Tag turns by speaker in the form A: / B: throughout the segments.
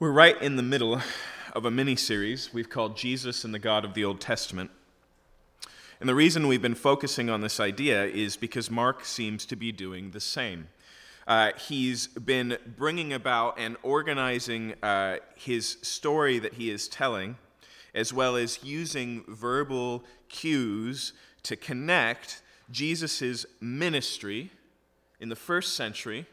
A: We're right in the middle of a mini series we've called Jesus and the God of the Old Testament. And the reason we've been focusing on this idea is because Mark seems to be doing the same. Uh, he's been bringing about and organizing uh, his story that he is telling, as well as using verbal cues to connect Jesus' ministry in the first century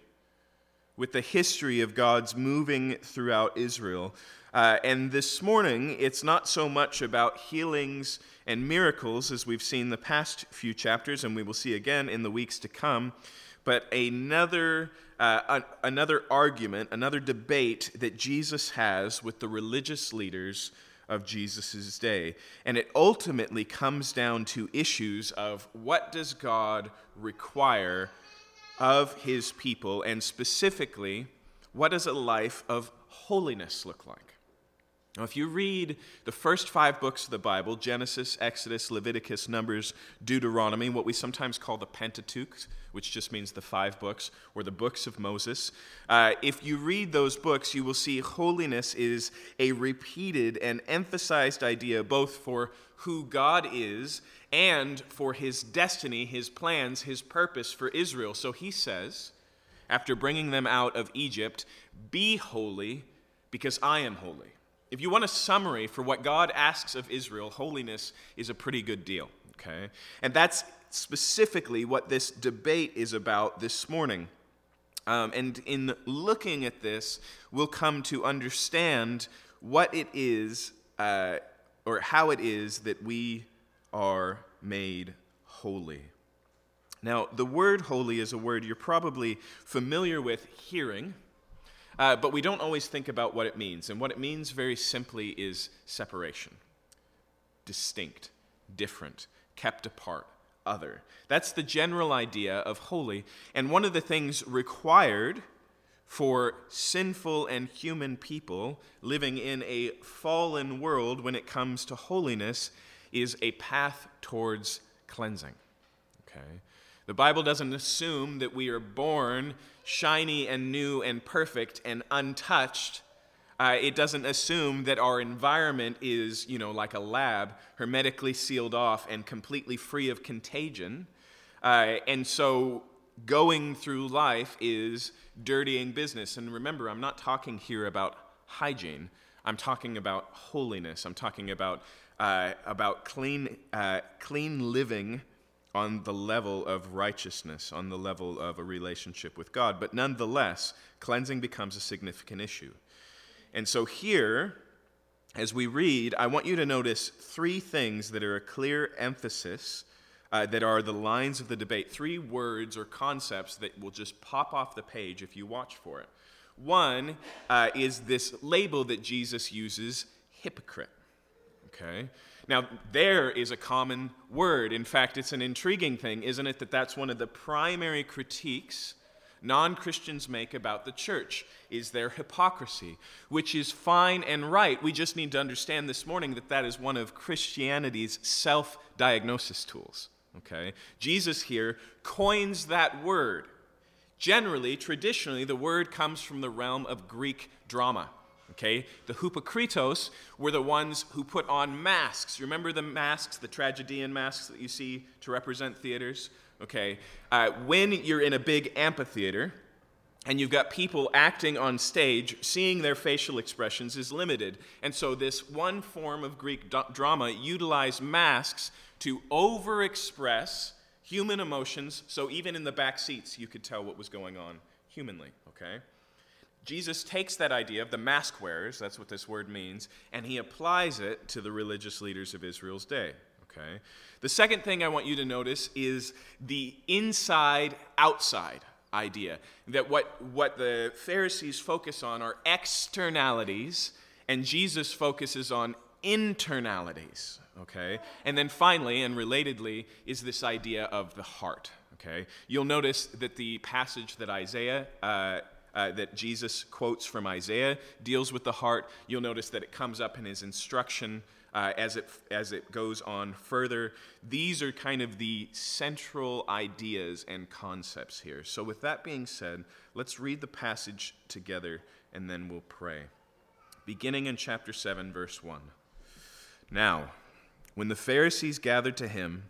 A: with the history of God's moving throughout Israel. Uh, and this morning, it's not so much about healings and miracles as we've seen the past few chapters, and we will see again in the weeks to come, but another, uh, another argument, another debate that Jesus has with the religious leaders of Jesus' day. And it ultimately comes down to issues of what does God require of his people, and specifically, what does a life of holiness look like? Now, if you read the first five books of the Bible Genesis, Exodus, Leviticus, Numbers, Deuteronomy, what we sometimes call the Pentateuch, which just means the five books, or the books of Moses, uh, if you read those books, you will see holiness is a repeated and emphasized idea both for who God is and for his destiny, his plans, his purpose for Israel. So he says, after bringing them out of Egypt, Be holy because I am holy. If you want a summary for what God asks of Israel, holiness is a pretty good deal, okay? And that's specifically what this debate is about this morning. Um, and in looking at this, we'll come to understand what it is, uh, or how it is that we are made holy. Now, the word holy is a word you're probably familiar with hearing. Uh, but we don't always think about what it means. And what it means, very simply, is separation distinct, different, kept apart, other. That's the general idea of holy. And one of the things required for sinful and human people living in a fallen world when it comes to holiness is a path towards cleansing. Okay? The Bible doesn't assume that we are born shiny and new and perfect and untouched. Uh, it doesn't assume that our environment is, you know, like a lab, hermetically sealed off and completely free of contagion. Uh, and so going through life is dirtying business. And remember, I'm not talking here about hygiene. I'm talking about holiness. I'm talking about, uh, about clean, uh, clean living on the level of righteousness, on the level of a relationship with God. But nonetheless, cleansing becomes a significant issue. And so here, as we read, I want you to notice three things that are a clear emphasis, uh, that are the lines of the debate, three words or concepts that will just pop off the page if you watch for it. One uh, is this label that Jesus uses hypocrite. Okay? Now, there is a common word. In fact, it's an intriguing thing, isn't it, that that's one of the primary critiques non Christians make about the church is their hypocrisy, which is fine and right. We just need to understand this morning that that is one of Christianity's self diagnosis tools. Okay? Jesus here coins that word. Generally, traditionally, the word comes from the realm of Greek drama. Okay? The Hypokritos were the ones who put on masks. Remember the masks, the tragedian masks that you see to represent theaters? Okay? Uh, when you're in a big amphitheater and you've got people acting on stage, seeing their facial expressions is limited. And so, this one form of Greek drama utilized masks to overexpress human emotions, so even in the back seats, you could tell what was going on humanly. Okay? Jesus takes that idea of the mask wearers, that's what this word means, and he applies it to the religious leaders of Israel's day. Okay? The second thing I want you to notice is the inside outside idea. That what, what the Pharisees focus on are externalities, and Jesus focuses on internalities. Okay? And then finally, and relatedly, is this idea of the heart. Okay? You'll notice that the passage that Isaiah uh, uh, that Jesus quotes from Isaiah deals with the heart. You'll notice that it comes up in his instruction uh, as, it, as it goes on further. These are kind of the central ideas and concepts here. So, with that being said, let's read the passage together and then we'll pray. beginning in chapter 7, verse 1. Now, when the Pharisees gathered to him,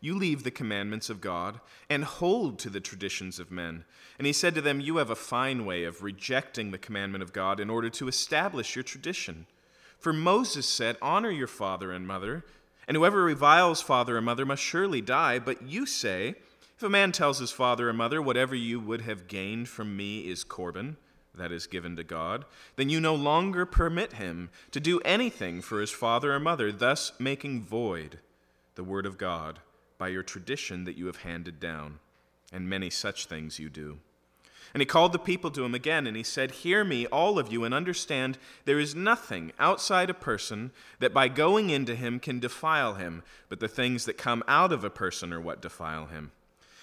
A: You leave the commandments of God and hold to the traditions of men. And he said to them, You have a fine way of rejecting the commandment of God in order to establish your tradition. For Moses said, Honor your father and mother, and whoever reviles father and mother must surely die. But you say, If a man tells his father or mother, Whatever you would have gained from me is Corban, that is given to God, then you no longer permit him to do anything for his father or mother, thus making void the word of God by your tradition that you have handed down. And many such things you do. And he called the people to him again, and he said, Hear me, all of you, and understand there is nothing outside a person that by going into him can defile him, but the things that come out of a person are what defile him.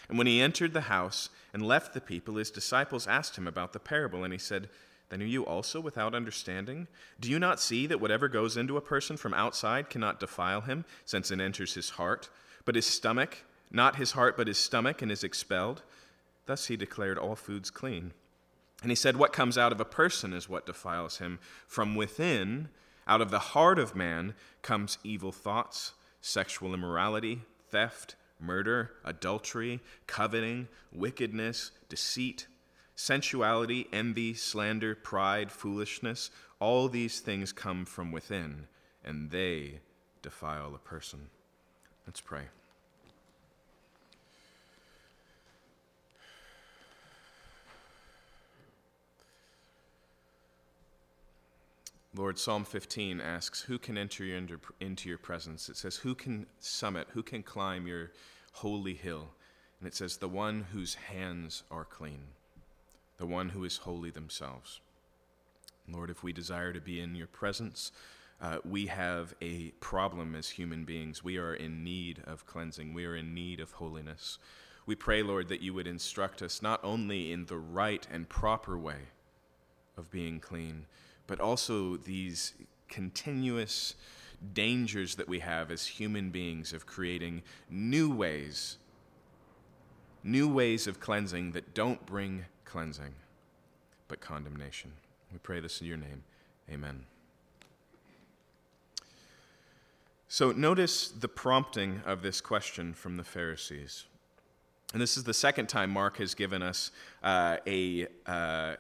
A: And when he entered the house and left the people, his disciples asked him about the parable, and he said, Then are you also without understanding? Do you not see that whatever goes into a person from outside cannot defile him, since it enters his heart, but his stomach, not his heart, but his stomach, and is expelled? Thus he declared all foods clean. And he said, What comes out of a person is what defiles him. From within, out of the heart of man, comes evil thoughts, sexual immorality, theft murder, adultery, coveting, wickedness, deceit, sensuality, envy, slander, pride, foolishness. All these things come from within, and they defile a person. Let's pray. Lord, Psalm 15 asks, Who can enter into, into your presence? It says, Who can summit? Who can climb your holy hill? And it says, The one whose hands are clean, the one who is holy themselves. Lord, if we desire to be in your presence, uh, we have a problem as human beings. We are in need of cleansing, we are in need of holiness. We pray, Lord, that you would instruct us not only in the right and proper way of being clean but also these continuous dangers that we have as human beings of creating new ways, new ways of cleansing that don't bring cleansing, but condemnation. We pray this in your name. Amen. So notice the prompting of this question from the Pharisees. And this is the second time Mark has given us uh, a, uh,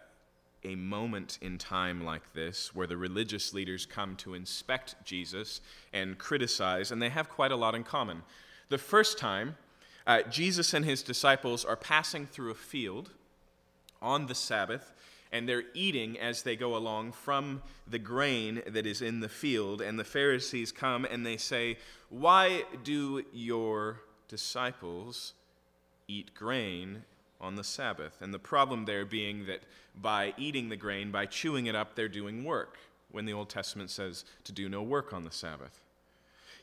A: a moment in time like this where the religious leaders come to inspect Jesus and criticize, and they have quite a lot in common. The first time, uh, Jesus and his disciples are passing through a field on the Sabbath, and they're eating as they go along from the grain that is in the field. And the Pharisees come and they say, Why do your disciples eat grain on the Sabbath. And the problem there being that by eating the grain, by chewing it up, they're doing work, when the Old Testament says to do no work on the Sabbath.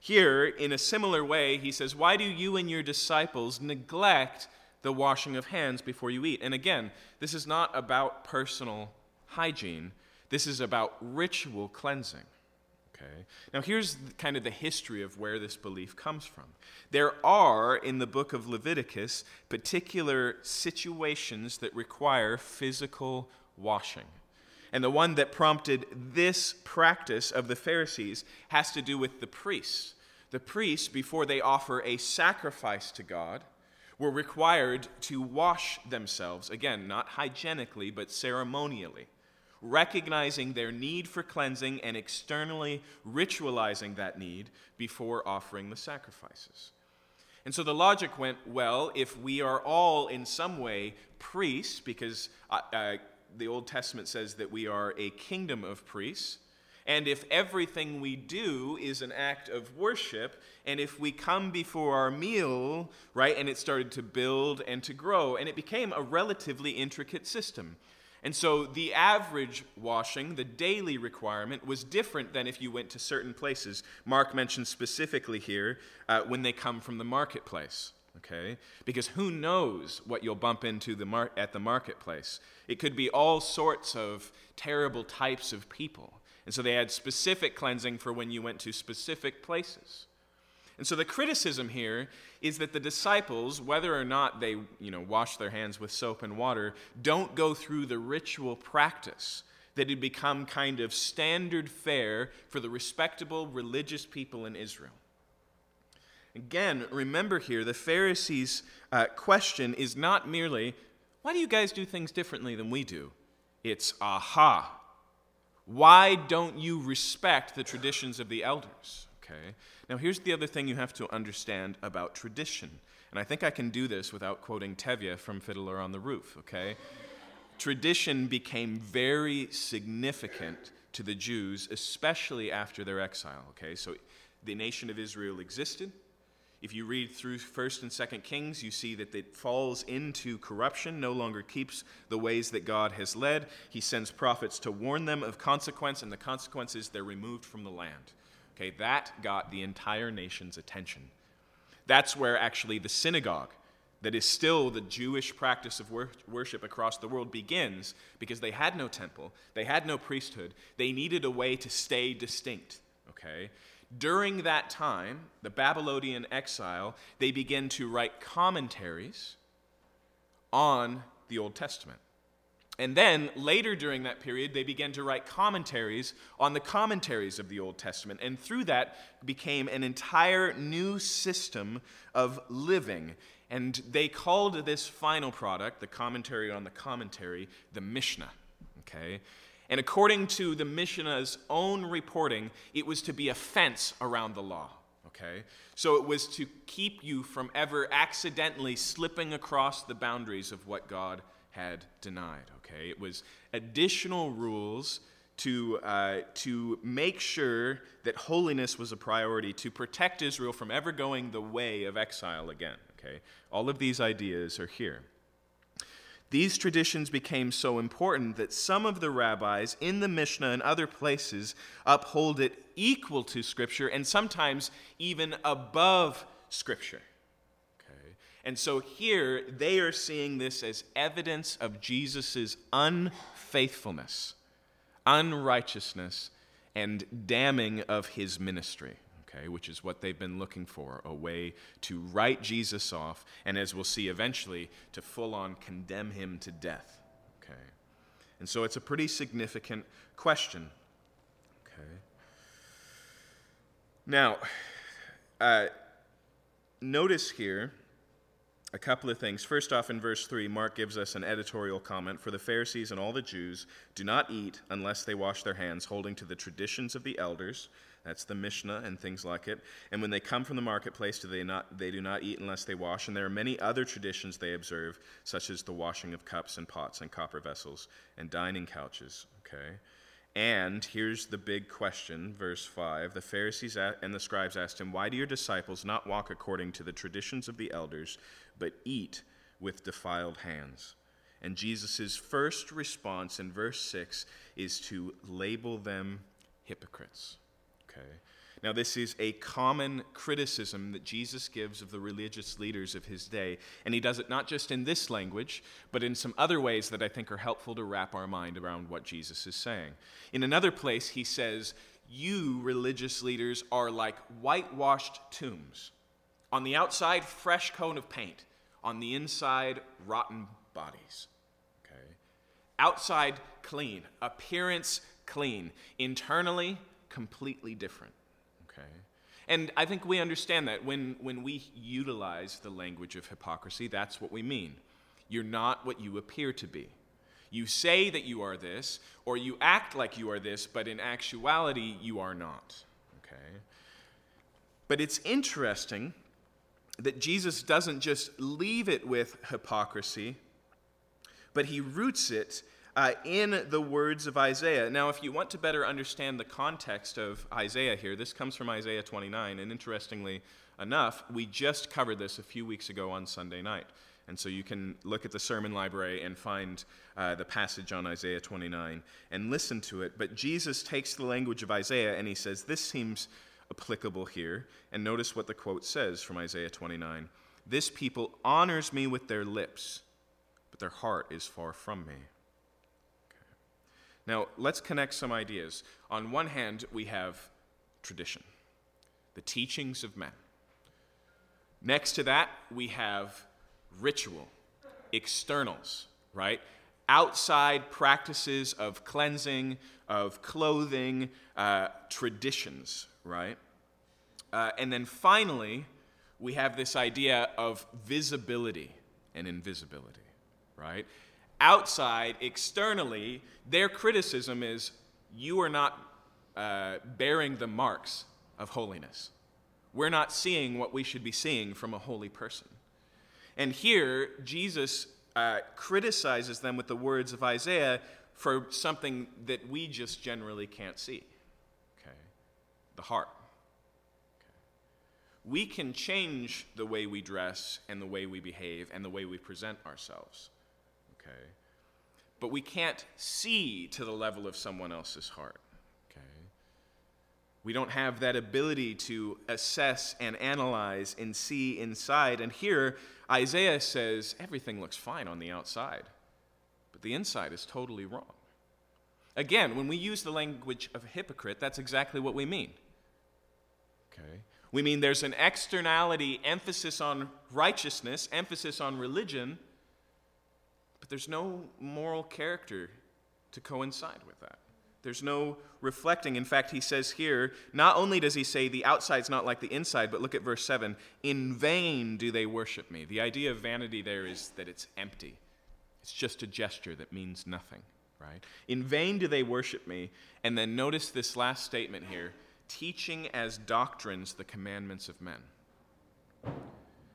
A: Here, in a similar way, he says, Why do you and your disciples neglect the washing of hands before you eat? And again, this is not about personal hygiene, this is about ritual cleansing. Okay. Now, here's kind of the history of where this belief comes from. There are, in the book of Leviticus, particular situations that require physical washing. And the one that prompted this practice of the Pharisees has to do with the priests. The priests, before they offer a sacrifice to God, were required to wash themselves, again, not hygienically, but ceremonially recognizing their need for cleansing and externally ritualizing that need before offering the sacrifices. And so the logic went well, if we are all in some way priests, because uh, uh, the Old Testament says that we are a kingdom of priests, and if everything we do is an act of worship, and if we come before our meal, right, and it started to build and to grow, and it became a relatively intricate system. And so the average washing, the daily requirement, was different than if you went to certain places. Mark mentions specifically here uh, when they come from the marketplace. Okay? Because who knows what you'll bump into the mar- at the marketplace? It could be all sorts of terrible types of people. And so they had specific cleansing for when you went to specific places. And so the criticism here is that the disciples, whether or not they you know, wash their hands with soap and water, don't go through the ritual practice that had become kind of standard fare for the respectable religious people in Israel. Again, remember here, the Pharisees' uh, question is not merely, why do you guys do things differently than we do? It's, aha, why don't you respect the traditions of the elders? Okay. Now, here's the other thing you have to understand about tradition. And I think I can do this without quoting Tevye from Fiddler on the Roof, okay? Tradition became very significant to the Jews, especially after their exile, okay? So the nation of Israel existed. If you read through 1st and 2nd Kings, you see that it falls into corruption, no longer keeps the ways that God has led. He sends prophets to warn them of consequence, and the consequence is they're removed from the land. Okay, that got the entire nation's attention. That's where actually the synagogue, that is still the Jewish practice of worship across the world, begins because they had no temple, they had no priesthood, they needed a way to stay distinct. Okay? During that time, the Babylonian exile, they begin to write commentaries on the Old Testament. And then later during that period, they began to write commentaries on the commentaries of the Old Testament. And through that became an entire new system of living. And they called this final product, the commentary on the commentary, the Mishnah. Okay? And according to the Mishnah's own reporting, it was to be a fence around the law. Okay? So it was to keep you from ever accidentally slipping across the boundaries of what God had denied. Okay, it was additional rules to, uh, to make sure that holiness was a priority, to protect Israel from ever going the way of exile again. Okay, all of these ideas are here. These traditions became so important that some of the rabbis in the Mishnah and other places uphold it equal to Scripture and sometimes even above Scripture. And so here they are seeing this as evidence of Jesus' unfaithfulness, unrighteousness, and damning of his ministry, okay, which is what they've been looking for a way to write Jesus off, and as we'll see eventually, to full on condemn him to death. Okay. And so it's a pretty significant question. Okay. Now, uh, notice here a couple of things. First off, in verse 3, Mark gives us an editorial comment For the Pharisees and all the Jews do not eat unless they wash their hands, holding to the traditions of the elders. That's the Mishnah and things like it. And when they come from the marketplace, do they, not, they do not eat unless they wash. And there are many other traditions they observe, such as the washing of cups and pots and copper vessels and dining couches. Okay? And here's the big question, verse 5. The Pharisees and the scribes asked him, Why do your disciples not walk according to the traditions of the elders, but eat with defiled hands? And Jesus' first response in verse 6 is to label them hypocrites. Okay? Now, this is a common criticism that Jesus gives of the religious leaders of his day. And he does it not just in this language, but in some other ways that I think are helpful to wrap our mind around what Jesus is saying. In another place, he says, You, religious leaders, are like whitewashed tombs. On the outside, fresh coat of paint. On the inside, rotten bodies. Okay? Outside, clean. Appearance, clean. Internally, completely different. Okay? And I think we understand that when, when we utilize the language of hypocrisy, that's what we mean. You're not what you appear to be. You say that you are this, or you act like you are this, but in actuality, you are not. Okay? But it's interesting that Jesus doesn't just leave it with hypocrisy, but he roots it uh, in the words of Isaiah. Now, if you want to better understand the context of Isaiah here, this comes from Isaiah 29, and interestingly enough, we just covered this a few weeks ago on Sunday night. And so you can look at the sermon library and find uh, the passage on Isaiah 29 and listen to it. But Jesus takes the language of Isaiah and he says, This seems applicable here. And notice what the quote says from Isaiah 29 This people honors me with their lips, but their heart is far from me. Now, let's connect some ideas. On one hand, we have tradition, the teachings of men. Next to that, we have ritual, externals, right? Outside practices of cleansing, of clothing, uh, traditions, right? Uh, and then finally, we have this idea of visibility and invisibility, right? Outside, externally, their criticism is you are not uh, bearing the marks of holiness. We're not seeing what we should be seeing from a holy person. And here, Jesus uh, criticizes them with the words of Isaiah for something that we just generally can't see okay? the heart. Okay? We can change the way we dress and the way we behave and the way we present ourselves. Okay? But we can't see to the level of someone else's heart. okay? We don't have that ability to assess and analyze and see inside. And here, Isaiah says everything looks fine on the outside, but the inside is totally wrong. Again, when we use the language of hypocrite, that's exactly what we mean. Okay? We mean there's an externality, emphasis on righteousness, emphasis on religion, there's no moral character to coincide with that. There's no reflecting. In fact, he says here, not only does he say the outside's not like the inside, but look at verse 7 In vain do they worship me. The idea of vanity there is that it's empty, it's just a gesture that means nothing, right? In vain do they worship me. And then notice this last statement here teaching as doctrines the commandments of men.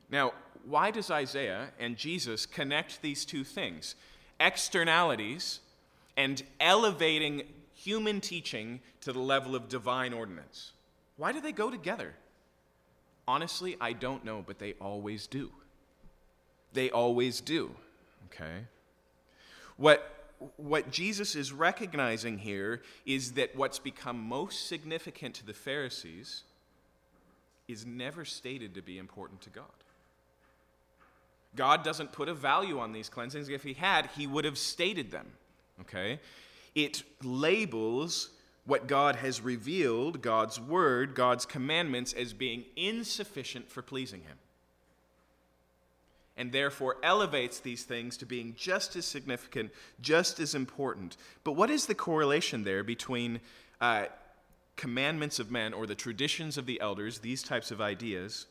A: Now, why does Isaiah and Jesus connect these two things? Externalities and elevating human teaching to the level of divine ordinance. Why do they go together? Honestly, I don't know, but they always do. They always do. Okay? What what Jesus is recognizing here is that what's become most significant to the Pharisees is never stated to be important to God. God doesn't put a value on these cleansings. If He had, He would have stated them. Okay? It labels what God has revealed, God's word, God's commandments, as being insufficient for pleasing Him. And therefore elevates these things to being just as significant, just as important. But what is the correlation there between uh, commandments of men or the traditions of the elders, these types of ideas,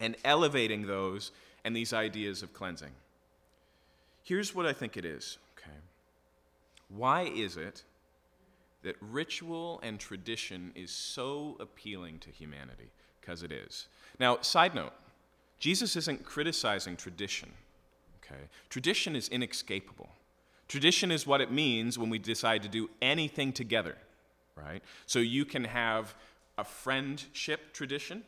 A: and elevating those and these ideas of cleansing? Here's what I think it is okay? why is it that ritual and tradition is so appealing to humanity? Because it is. Now, side note Jesus isn't criticizing tradition. Okay? Tradition is inescapable. Tradition is what it means when we decide to do anything together, right? So you can have a friendship tradition.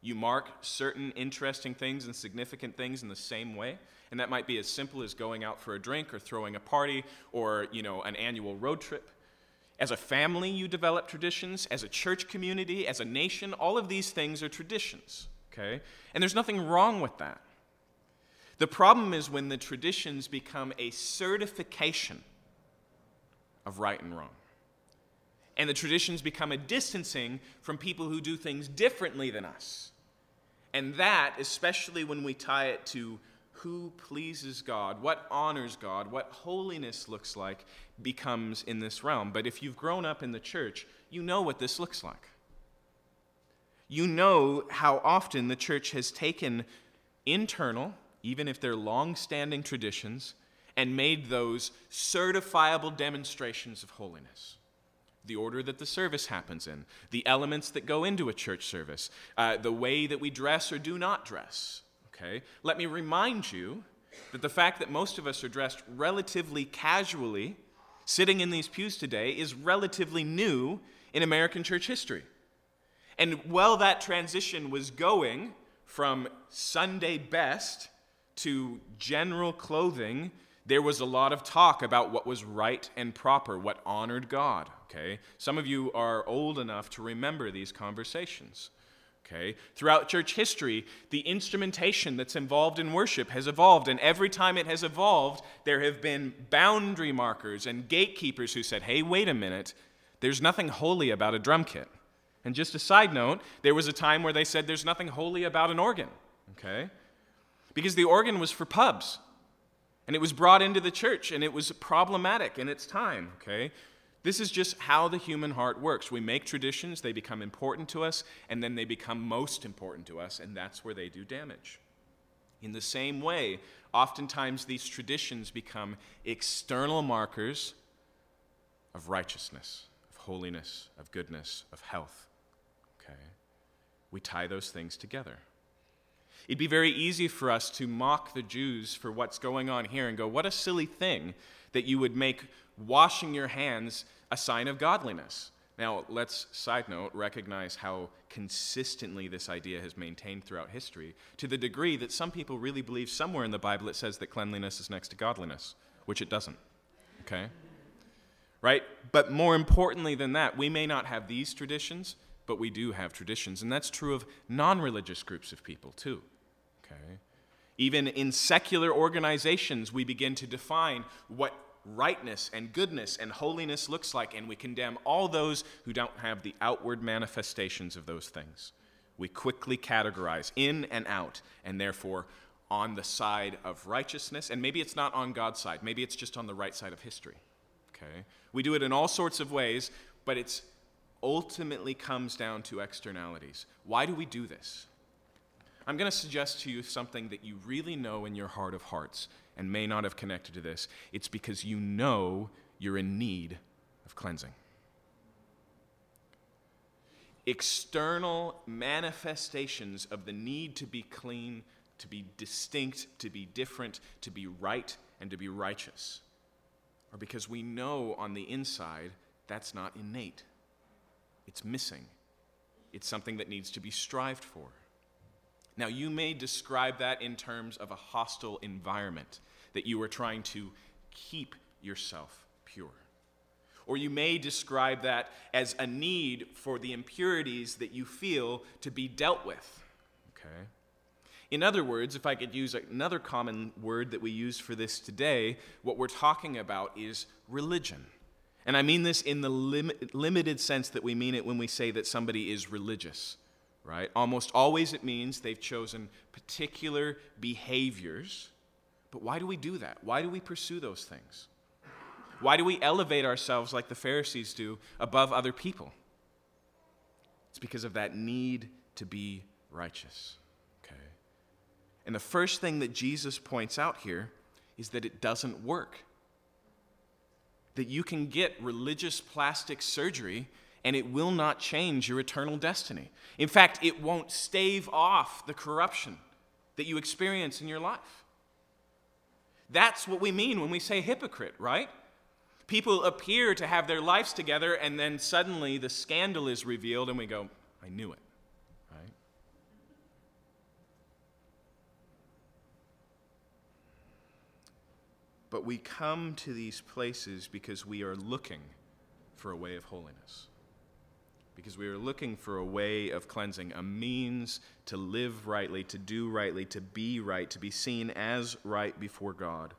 A: You mark certain interesting things and significant things in the same way. And that might be as simple as going out for a drink or throwing a party or, you know, an annual road trip. As a family, you develop traditions. As a church community, as a nation, all of these things are traditions, okay? And there's nothing wrong with that. The problem is when the traditions become a certification of right and wrong. And the traditions become a distancing from people who do things differently than us. And that, especially when we tie it to who pleases God, what honors God, what holiness looks like, becomes in this realm. But if you've grown up in the church, you know what this looks like. You know how often the church has taken internal, even if they're long standing traditions, and made those certifiable demonstrations of holiness the order that the service happens in, the elements that go into a church service, uh, the way that we dress or do not dress, Okay? Let me remind you that the fact that most of us are dressed relatively casually, sitting in these pews today, is relatively new in American church history. And while that transition was going from Sunday best to general clothing, there was a lot of talk about what was right and proper, what honored God. Okay? Some of you are old enough to remember these conversations. Okay? Throughout church history, the instrumentation that's involved in worship has evolved, and every time it has evolved, there have been boundary markers and gatekeepers who said, hey, wait a minute, there's nothing holy about a drum kit. And just a side note, there was a time where they said there's nothing holy about an organ, okay? Because the organ was for pubs. And it was brought into the church and it was problematic in its time, okay? This is just how the human heart works. We make traditions, they become important to us, and then they become most important to us, and that's where they do damage. In the same way, oftentimes these traditions become external markers of righteousness, of holiness, of goodness, of health. Okay? We tie those things together. It'd be very easy for us to mock the Jews for what's going on here and go, what a silly thing that you would make washing your hands a sign of godliness. Now, let's, side note, recognize how consistently this idea has maintained throughout history, to the degree that some people really believe somewhere in the Bible it says that cleanliness is next to godliness, which it doesn't. Okay? Right? But more importantly than that, we may not have these traditions, but we do have traditions. And that's true of non religious groups of people, too. Okay? Even in secular organizations, we begin to define what rightness and goodness and holiness looks like, and we condemn all those who don't have the outward manifestations of those things. We quickly categorize in and out, and therefore on the side of righteousness, and maybe it's not on God's side, maybe it's just on the right side of history. Okay? We do it in all sorts of ways, but it's ultimately comes down to externalities. Why do we do this? I'm going to suggest to you something that you really know in your heart of hearts and may not have connected to this. It's because you know you're in need of cleansing. External manifestations of the need to be clean, to be distinct, to be different, to be right, and to be righteous are because we know on the inside that's not innate. It's missing. It's something that needs to be strived for. Now, you may describe that in terms of a hostile environment, that you are trying to keep yourself pure. Or you may describe that as a need for the impurities that you feel to be dealt with. Okay? In other words, if I could use another common word that we use for this today, what we're talking about is religion. And I mean this in the lim- limited sense that we mean it when we say that somebody is religious, right? Almost always it means they've chosen particular behaviors. But why do we do that? Why do we pursue those things? Why do we elevate ourselves like the Pharisees do above other people? It's because of that need to be righteous. Okay? And the first thing that Jesus points out here is that it doesn't work that you can get religious plastic surgery and it will not change your eternal destiny. In fact, it won't stave off the corruption that you experience in your life. That's what we mean when we say hypocrite, right? People appear to have their lives together, and then suddenly the scandal is revealed, and we go, I knew it. Right? But we come to these places because we are looking for a way of holiness. Because we are looking for a way of cleansing, a means to live rightly, to do rightly, to be right, to be seen as right before God.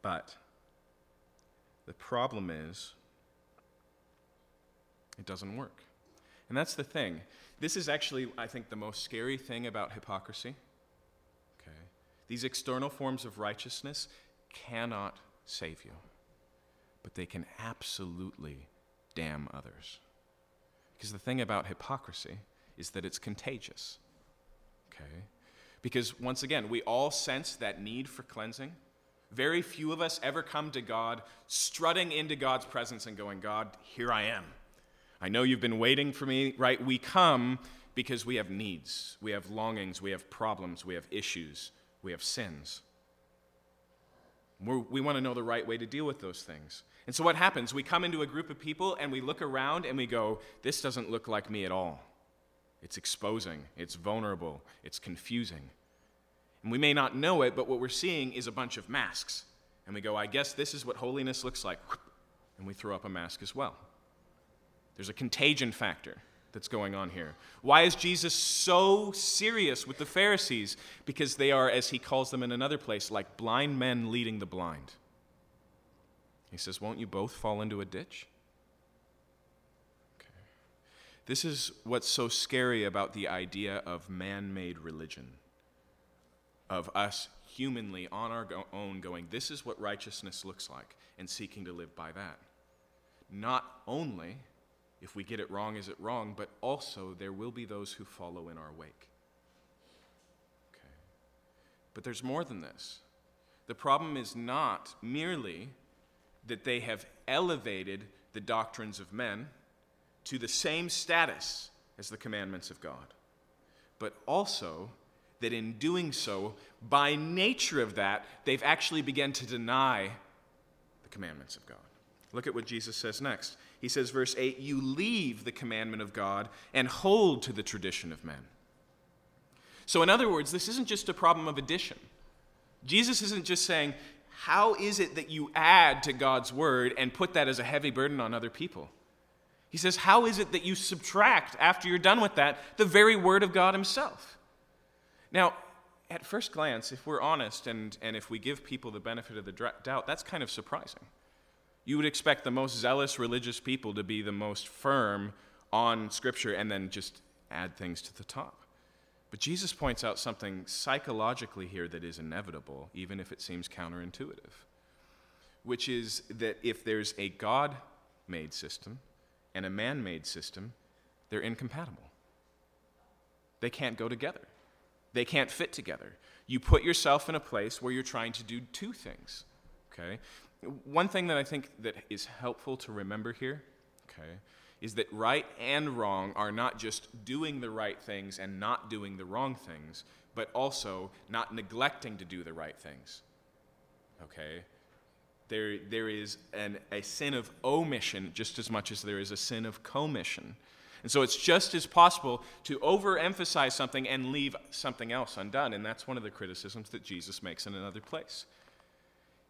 A: But the problem is, it doesn't work. And that's the thing. This is actually, I think, the most scary thing about hypocrisy. Okay? These external forms of righteousness cannot save you, but they can absolutely damn others. Because the thing about hypocrisy is that it's contagious. Okay? Because once again, we all sense that need for cleansing. Very few of us ever come to God strutting into God's presence and going, God, here I am. I know you've been waiting for me, right? We come because we have needs, we have longings, we have problems, we have issues, we have sins. We're, we want to know the right way to deal with those things. And so, what happens? We come into a group of people and we look around and we go, This doesn't look like me at all. It's exposing, it's vulnerable, it's confusing. And we may not know it, but what we're seeing is a bunch of masks. And we go, I guess this is what holiness looks like. And we throw up a mask as well. There's a contagion factor that's going on here. Why is Jesus so serious with the Pharisees? Because they are, as he calls them in another place, like blind men leading the blind. He says, Won't you both fall into a ditch? Okay. This is what's so scary about the idea of man made religion, of us humanly on our own going, This is what righteousness looks like, and seeking to live by that. Not only if we get it wrong, is it wrong? But also, there will be those who follow in our wake. Okay. But there's more than this. The problem is not merely that they have elevated the doctrines of men to the same status as the commandments of God, but also that in doing so, by nature of that, they've actually begun to deny the commandments of God. Look at what Jesus says next. He says, verse 8, You leave the commandment of God and hold to the tradition of men. So, in other words, this isn't just a problem of addition. Jesus isn't just saying, How is it that you add to God's word and put that as a heavy burden on other people? He says, How is it that you subtract, after you're done with that, the very word of God Himself? Now, at first glance, if we're honest and, and if we give people the benefit of the doubt, that's kind of surprising. You would expect the most zealous religious people to be the most firm on Scripture and then just add things to the top. But Jesus points out something psychologically here that is inevitable, even if it seems counterintuitive, which is that if there's a God made system and a man made system, they're incompatible. They can't go together, they can't fit together. You put yourself in a place where you're trying to do two things. Okay? One thing that I think that is helpful to remember here, okay, is that right and wrong are not just doing the right things and not doing the wrong things, but also not neglecting to do the right things. Okay? There, there is an, a sin of omission just as much as there is a sin of commission. And so it's just as possible to overemphasize something and leave something else undone. And that's one of the criticisms that Jesus makes in another place.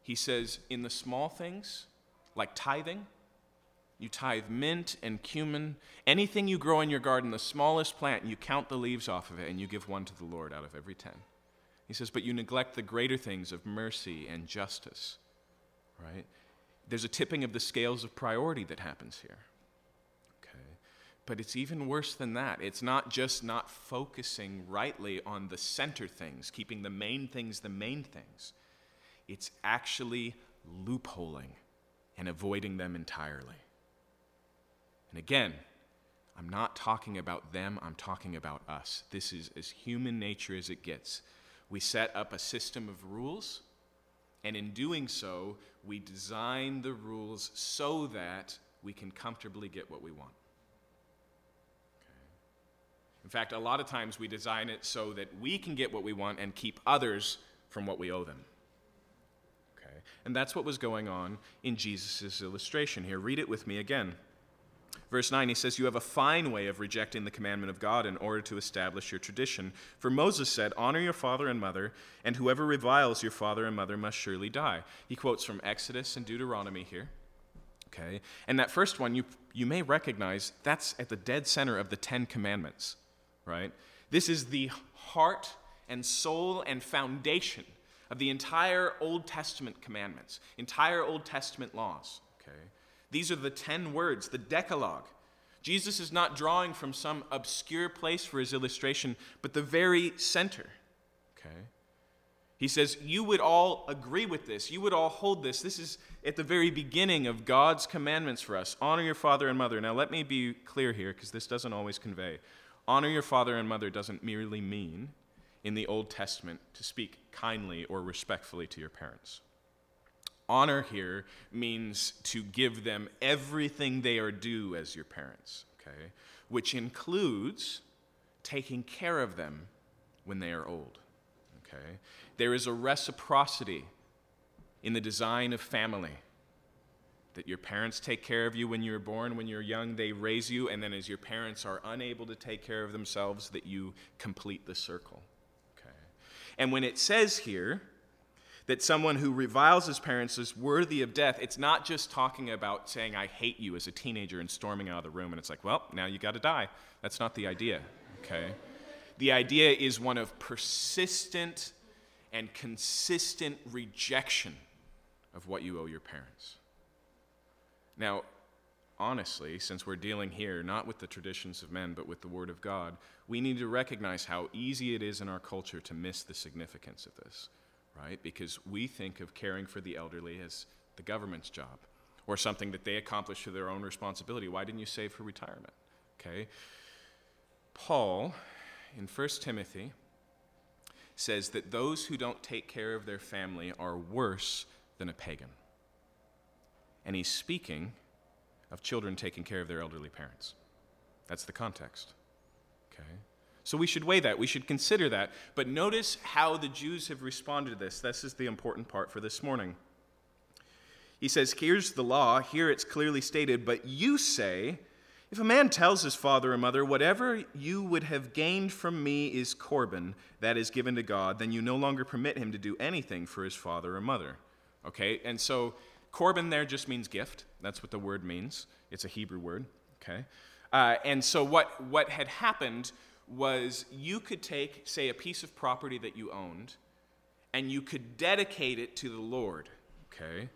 A: He says, in the small things, like tithing, you tithe mint and cumin, anything you grow in your garden, the smallest plant, you count the leaves off of it and you give one to the Lord out of every ten. He says, but you neglect the greater things of mercy and justice, right? There's a tipping of the scales of priority that happens here. Okay. But it's even worse than that. It's not just not focusing rightly on the center things, keeping the main things the main things it's actually loopholing and avoiding them entirely. And again, I'm not talking about them, I'm talking about us. This is as human nature as it gets. We set up a system of rules, and in doing so, we design the rules so that we can comfortably get what we want. In fact, a lot of times we design it so that we can get what we want and keep others from what we owe them. Okay. And that's what was going on in Jesus' illustration here. Read it with me again. Verse 9, he says, You have a fine way of rejecting the commandment of God in order to establish your tradition. For Moses said, Honor your father and mother, and whoever reviles your father and mother must surely die. He quotes from Exodus and Deuteronomy here. Okay? And that first one, you, you may recognize that's at the dead center of the Ten Commandments, right? This is the heart and soul and foundation of the entire Old Testament commandments, entire Old Testament laws. Okay? These are the 10 words, the Decalogue. Jesus is not drawing from some obscure place for his illustration, but the very center. Okay? He says, You would all agree with this. You would all hold this. This is at the very beginning of God's commandments for us. Honor your father and mother. Now, let me be clear here, because this doesn't always convey. Honor your father and mother doesn't merely mean in the Old Testament to speak kindly or respectfully to your parents. Honor here means to give them everything they are due as your parents, okay? Which includes taking care of them when they are old. Okay? There is a reciprocity in the design of family. That your parents take care of you when you're born, when you're young, they raise you, and then as your parents are unable to take care of themselves, that you complete the circle. Okay? And when it says here that someone who reviles his parents is worthy of death, it's not just talking about saying, I hate you as a teenager and storming out of the room, and it's like, well, now you got to die. That's not the idea. Okay? The idea is one of persistent and consistent rejection of what you owe your parents. Now, honestly, since we're dealing here not with the traditions of men, but with the Word of God, we need to recognize how easy it is in our culture to miss the significance of this, right? Because we think of caring for the elderly as the government's job or something that they accomplish through their own responsibility. Why didn't you save for retirement? Okay? Paul, in 1 Timothy, says that those who don't take care of their family are worse than a pagan. And he's speaking of children taking care of their elderly parents. That's the context. Okay? So we should weigh that. We should consider that. But notice how the Jews have responded to this. This is the important part for this morning. He says, Here's the law. Here it's clearly stated, but you say, if a man tells his father or mother, Whatever you would have gained from me is Corban, that is given to God, then you no longer permit him to do anything for his father or mother. Okay? And so Corban there just means gift. That's what the word means. It's a Hebrew word. Okay? Uh, and so what, what had happened was you could take, say, a piece of property that you owned, and you could dedicate it to the Lord. Okay?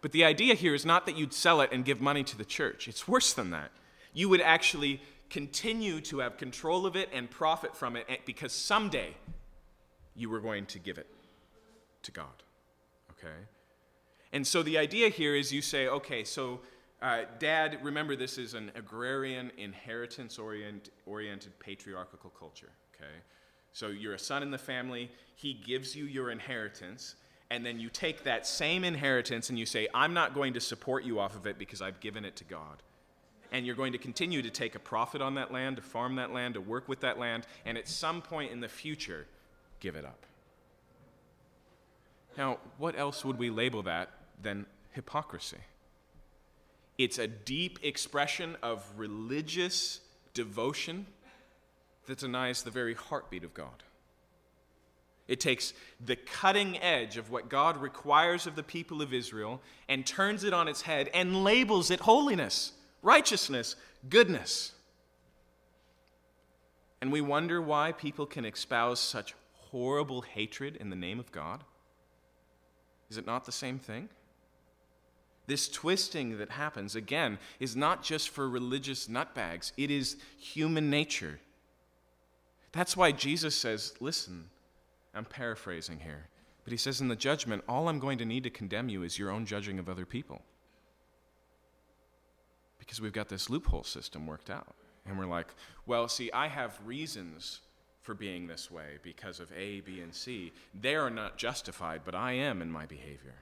A: But the idea here is not that you'd sell it and give money to the church. It's worse than that. You would actually continue to have control of it and profit from it because someday you were going to give it to God. Okay? And so the idea here is you say, okay, so uh, dad, remember this is an agrarian, inheritance oriented patriarchal culture. Okay? So you're a son in the family, he gives you your inheritance, and then you take that same inheritance and you say, I'm not going to support you off of it because I've given it to God. And you're going to continue to take a profit on that land, to farm that land, to work with that land, and at some point in the future, give it up. Now, what else would we label that than hypocrisy? It's a deep expression of religious devotion that denies the very heartbeat of God. It takes the cutting edge of what God requires of the people of Israel and turns it on its head and labels it holiness, righteousness, goodness. And we wonder why people can espouse such horrible hatred in the name of God. Is it not the same thing? This twisting that happens, again, is not just for religious nutbags, it is human nature. That's why Jesus says, listen, I'm paraphrasing here. But he says in the judgment, all I'm going to need to condemn you is your own judging of other people. Because we've got this loophole system worked out. And we're like, well, see, I have reasons for being this way because of A, B, and C. They are not justified, but I am in my behavior.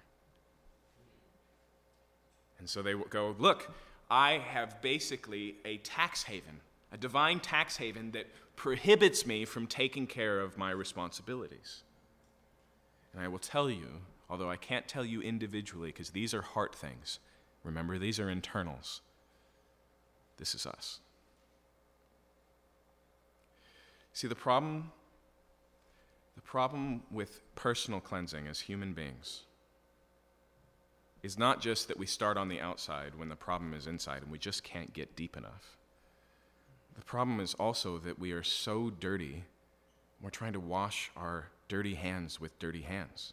A: And so they go, look, I have basically a tax haven, a divine tax haven that prohibits me from taking care of my responsibilities. And I will tell you, although I can't tell you individually because these are heart things, remember, these are internals. This is us. See, the problem, the problem with personal cleansing as human beings is not just that we start on the outside when the problem is inside and we just can't get deep enough. The problem is also that we are so dirty, we're trying to wash our dirty hands with dirty hands.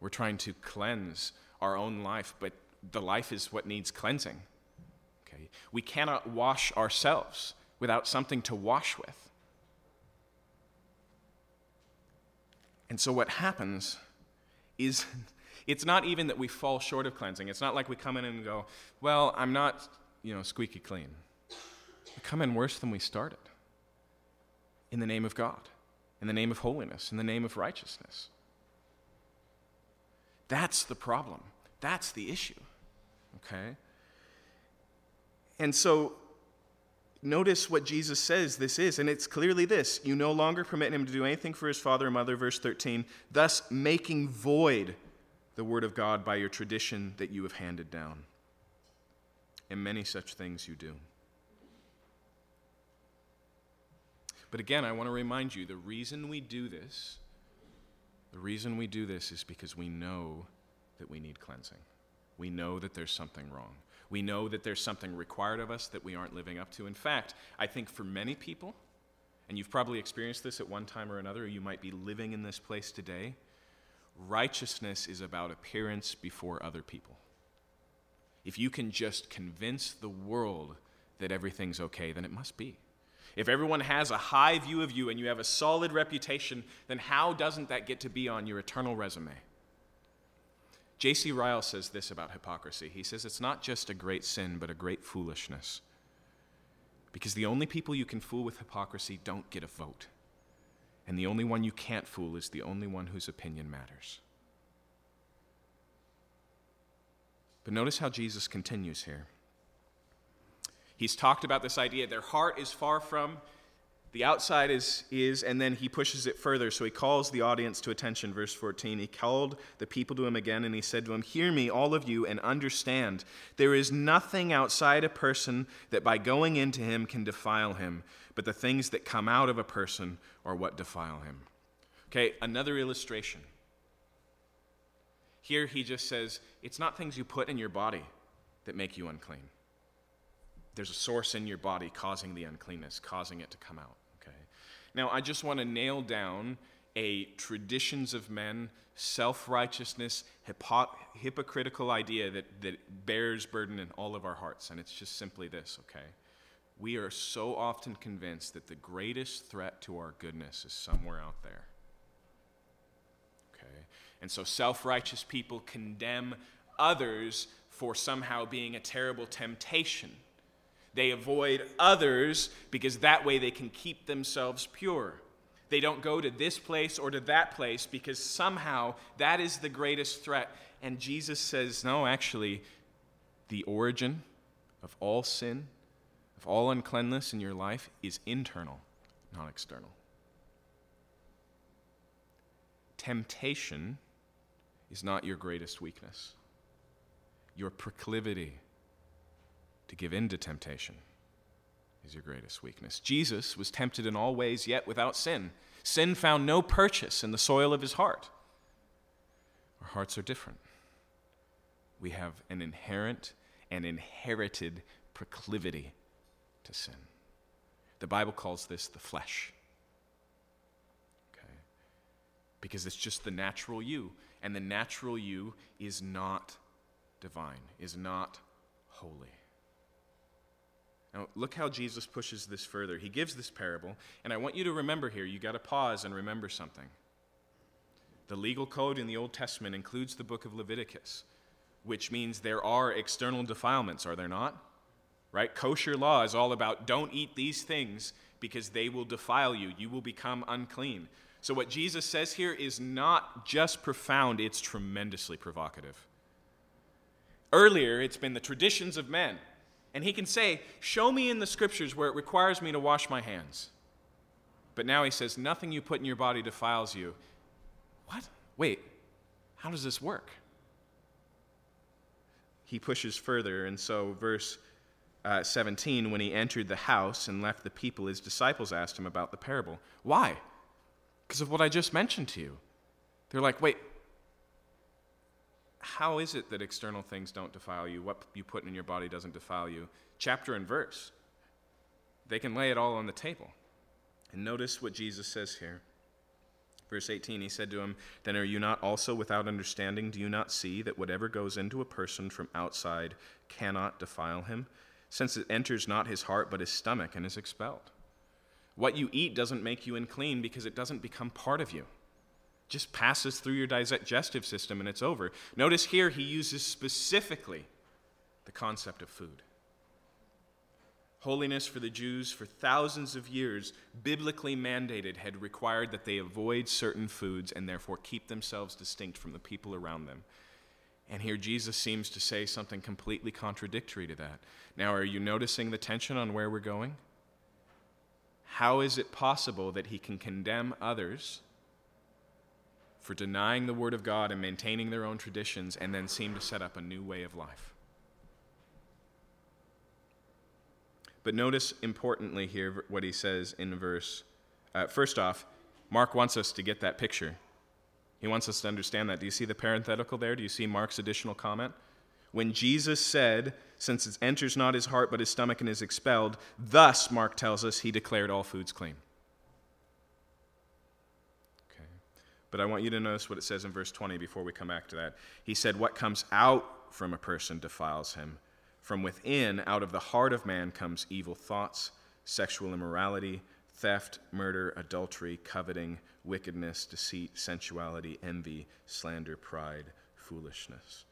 A: We're trying to cleanse our own life, but the life is what needs cleansing. Okay? We cannot wash ourselves without something to wash with. And so what happens is it's not even that we fall short of cleansing. It's not like we come in and go, well, I'm not, you know, squeaky clean. We come in worse than we started. In the name of God, in the name of holiness, in the name of righteousness. That's the problem. That's the issue. Okay? And so Notice what Jesus says this is, and it's clearly this you no longer permit him to do anything for his father or mother, verse 13, thus making void the word of God by your tradition that you have handed down. And many such things you do. But again, I want to remind you the reason we do this, the reason we do this is because we know that we need cleansing. We know that there's something wrong. We know that there's something required of us that we aren't living up to. In fact, I think for many people, and you've probably experienced this at one time or another, or you might be living in this place today, righteousness is about appearance before other people. If you can just convince the world that everything's okay, then it must be. If everyone has a high view of you and you have a solid reputation, then how doesn't that get to be on your eternal resume? J.C. Ryle says this about hypocrisy. He says it's not just a great sin, but a great foolishness. Because the only people you can fool with hypocrisy don't get a vote. And the only one you can't fool is the only one whose opinion matters. But notice how Jesus continues here. He's talked about this idea their heart is far from the outside is, is, and then he pushes it further. So he calls the audience to attention. Verse 14. He called the people to him again, and he said to them, Hear me, all of you, and understand. There is nothing outside a person that by going into him can defile him, but the things that come out of a person are what defile him. Okay, another illustration. Here he just says, It's not things you put in your body that make you unclean there's a source in your body causing the uncleanness, causing it to come out. Okay. Now, I just want to nail down a traditions of men, self righteousness, hypo- hypocritical idea that, that bears burden in all of our hearts. And it's just simply this, okay? We are so often convinced that the greatest threat to our goodness is somewhere out there. Okay? And so self righteous people condemn others for somehow being a terrible temptation they avoid others because that way they can keep themselves pure. They don't go to this place or to that place because somehow that is the greatest threat. And Jesus says, no, actually, the origin of all sin, of all uncleanness in your life is internal, not external. Temptation is not your greatest weakness. Your proclivity to give in to temptation is your greatest weakness. Jesus was tempted in all ways, yet without sin. Sin found no purchase in the soil of his heart. Our hearts are different. We have an inherent and inherited proclivity to sin. The Bible calls this the flesh. Okay? Because it's just the natural you, and the natural you is not divine, is not holy. Now, look how Jesus pushes this further. He gives this parable, and I want you to remember here, you got to pause and remember something. The legal code in the Old Testament includes the book of Leviticus, which means there are external defilements, are there not? Right? Kosher law is all about don't eat these things because they will defile you. You will become unclean. So, what Jesus says here is not just profound, it's tremendously provocative. Earlier, it's been the traditions of men. And he can say, Show me in the scriptures where it requires me to wash my hands. But now he says, Nothing you put in your body defiles you. What? Wait, how does this work? He pushes further, and so verse uh, 17, when he entered the house and left the people, his disciples asked him about the parable. Why? Because of what I just mentioned to you. They're like, wait, how is it that external things don't defile you? What you put in your body doesn't defile you? Chapter and verse. They can lay it all on the table. And notice what Jesus says here. Verse 18, he said to him, Then are you not also without understanding? Do you not see that whatever goes into a person from outside cannot defile him, since it enters not his heart but his stomach and is expelled? What you eat doesn't make you unclean because it doesn't become part of you just passes through your digestive system and it's over. Notice here he uses specifically the concept of food. Holiness for the Jews for thousands of years, biblically mandated, had required that they avoid certain foods and therefore keep themselves distinct from the people around them. And here Jesus seems to say something completely contradictory to that. Now, are you noticing the tension on where we're going? how is it possible that he can condemn others for denying the Word of God and maintaining their own traditions and then seem to set up a new way of life? But notice importantly here what he says in verse. Uh, first off, Mark wants us to get that picture. He wants us to understand that. Do you see the parenthetical there? Do you see Mark's additional comment? When Jesus said, Since it enters not his heart but his stomach and is expelled, thus, Mark tells us, he declared all foods clean. Okay. But I want you to notice what it says in verse 20 before we come back to that. He said, What comes out from a person defiles him. From within, out of the heart of man, comes evil thoughts, sexual immorality, theft, murder, adultery, coveting, wickedness, deceit, sensuality, envy, slander, pride, foolishness.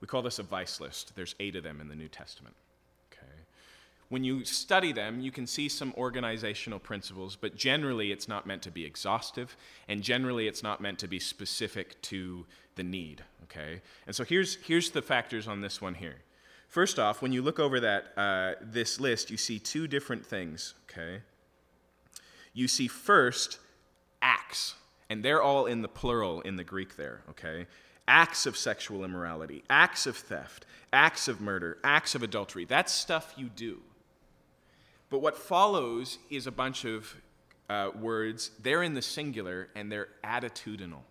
A: We call this a vice list. There's eight of them in the New Testament. Okay. When you study them, you can see some organizational principles, but generally it's not meant to be exhaustive, and generally it's not meant to be specific to the need. Okay. And so here's here's the factors on this one here. First off, when you look over that, uh, this list, you see two different things, okay? You see first acts, and they're all in the plural in the Greek there, okay? Acts of sexual immorality, acts of theft, acts of murder, acts of adultery. That's stuff you do. But what follows is a bunch of uh, words. They're in the singular and they're attitudinal,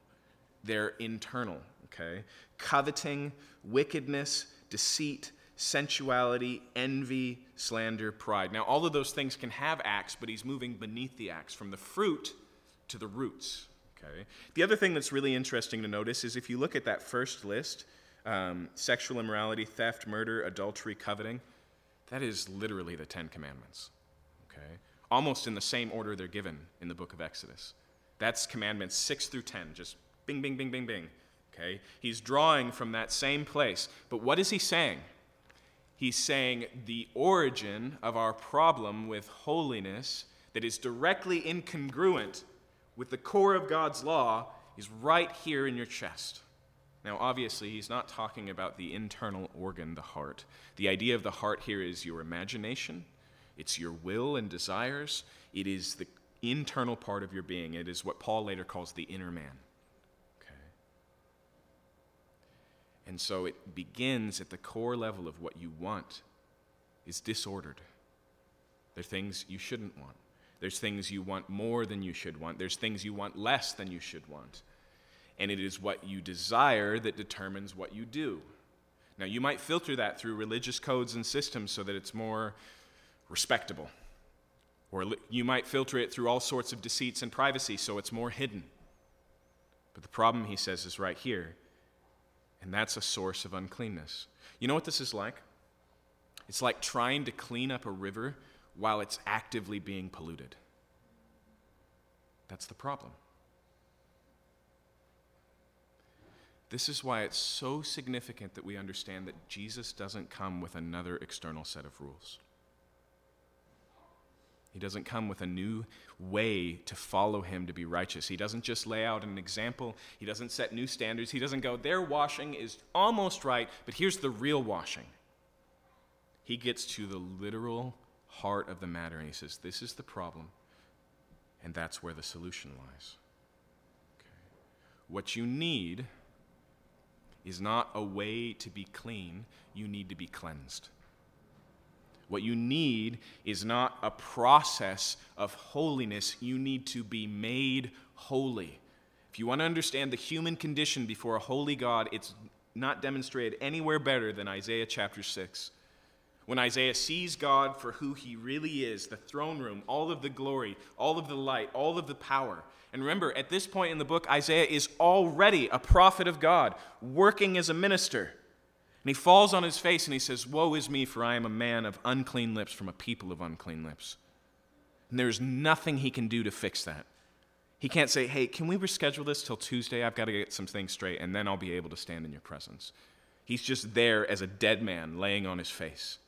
A: they're internal, okay? Coveting, wickedness, deceit, sensuality, envy, slander, pride. Now, all of those things can have acts, but he's moving beneath the acts, from the fruit to the roots. Okay? The other thing that's really interesting to notice is if you look at that first list um, sexual immorality, theft, murder, adultery, coveting that is literally the Ten Commandments. Okay? Almost in the same order they're given in the book of Exodus. That's commandments 6 through 10, just bing, bing, bing, bing, bing. Okay? He's drawing from that same place. But what is he saying? he's saying the origin of our problem with holiness that is directly incongruent with the core of God's law is right here in your chest. Now, obviously, he's not talking about the internal organ, the heart. The idea of the heart here is your imagination, it's your will and desires, it is the internal part of your being. It is what Paul later calls the inner man. Okay. And so it begins at the core level of what you want is disordered. There are things you shouldn't want. There's things you want more than you should want. There's things you want less than you should want. And it is what you desire that determines what you do. Now, you might filter that through religious codes and systems so that it's more respectable. Or you might filter it through all sorts of deceits and privacy so it's more hidden. But the problem, he says, is right here and that's a source of uncleanness. You know what this is like? It's like trying to clean up a river while it's actively being polluted. That's the problem. This is why it's so significant that we understand that Jesus doesn't come with another external set of rules. He doesn't come with a new way to follow him to be righteous. He doesn't just lay out an example. He doesn't set new standards. He doesn't go, their washing is almost right, but here's the real washing. He gets to the literal heart of the matter and he says, This is the problem, and that's where the solution lies. Okay. What you need is not a way to be clean, you need to be cleansed. What you need is not a process of holiness, you need to be made holy. If you want to understand the human condition before a holy God, it's not demonstrated anywhere better than Isaiah chapter 6. When Isaiah sees God for who he really is, the throne room, all of the glory, all of the light, all of the power. And remember, at this point in the book, Isaiah is already a prophet of God, working as a minister. And he falls on his face and he says, Woe is me, for I am a man of unclean lips from a people of unclean lips. And there's nothing he can do to fix that. He can't say, Hey, can we reschedule this till Tuesday? I've got to get some things straight, and then I'll be able to stand in your presence. He's just there as a dead man laying on his face.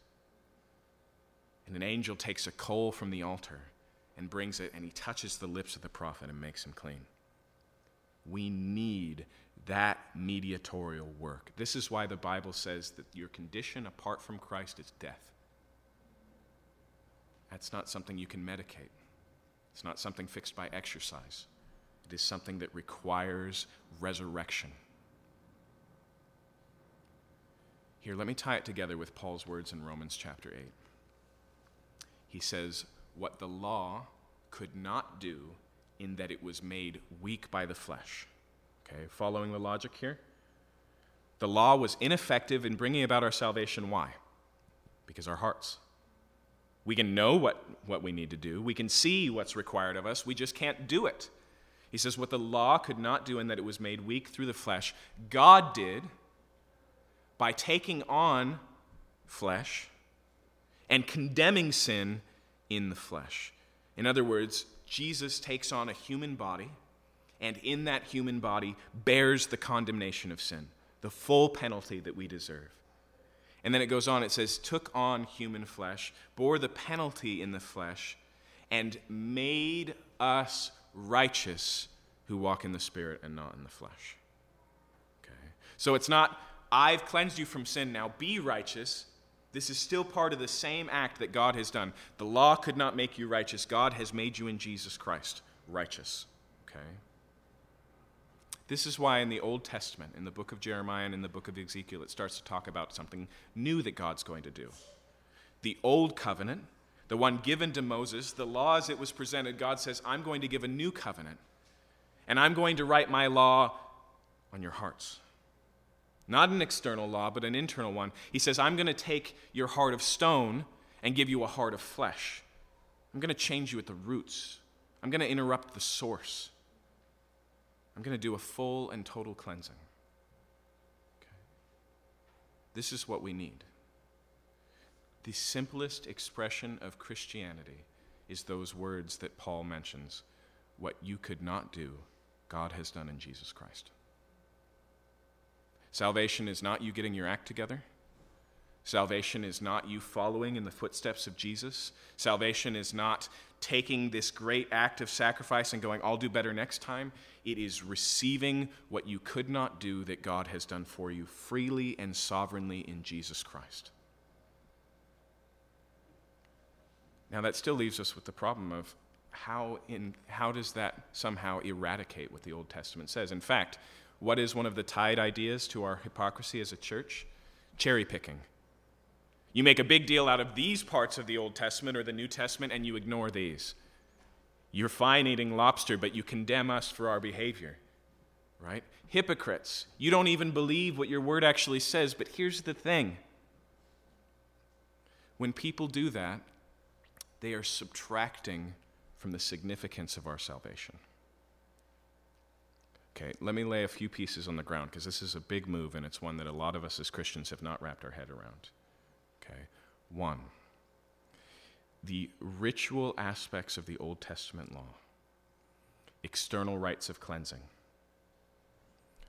A: And an angel takes a coal from the altar and brings it, and he touches the lips of the prophet and makes him clean. We need that mediatorial work. This is why the Bible says that your condition apart from Christ is death. That's not something you can medicate. It's not something fixed by exercise, it is something that requires resurrection. Here, let me tie it together with Paul's words in Romans chapter 8. He says, What the law could not do in that it was made weak by the flesh. Okay, following the logic here? The law was ineffective in bringing about our salvation. Why? Because our hearts. We can know what, what we need to do, we can see what's required of us, we just can't do it. He says, What the law could not do in that it was made weak through the flesh, God did by taking on flesh and condemning sin in the flesh. In other words, Jesus takes on a human body and in that human body bears the condemnation of sin, the full penalty that we deserve. And then it goes on, it says, took on human flesh, bore the penalty in the flesh, and made us righteous who walk in the Spirit and not in the flesh. Okay? So it's not I've cleansed you from sin, now be righteous. This is still part of the same act that God has done. The law could not make you righteous. God has made you in Jesus Christ righteous. Okay? This is why in the Old Testament, in the book of Jeremiah and in the book of Ezekiel, it starts to talk about something new that God's going to do. The Old Covenant, the one given to Moses, the law as it was presented, God says, I'm going to give a new covenant, and I'm going to write my law on your hearts. Not an external law, but an internal one. He says, I'm going to take your heart of stone and give you a heart of flesh. I'm going to change you at the roots. I'm going to interrupt the source. I'm going to do a full and total cleansing. Okay. This is what we need. The simplest expression of Christianity is those words that Paul mentions what you could not do, God has done in Jesus Christ. Salvation is not you getting your act together. Salvation is not you following in the footsteps of Jesus. Salvation is not taking this great act of sacrifice and going, I'll do better next time. It is receiving what you could not do that God has done for you freely and sovereignly in Jesus Christ. Now, that still leaves us with the problem of how, in, how does that somehow eradicate what the Old Testament says? In fact, what is one of the tied ideas to our hypocrisy as a church? Cherry picking. You make a big deal out of these parts of the Old Testament or the New Testament, and you ignore these. You're fine eating lobster, but you condemn us for our behavior, right? Hypocrites. You don't even believe what your word actually says, but here's the thing when people do that, they are subtracting from the significance of our salvation. Okay, let me lay a few pieces on the ground because this is a big move and it's one that a lot of us as Christians have not wrapped our head around. Okay, one, the ritual aspects of the Old Testament law, external rites of cleansing,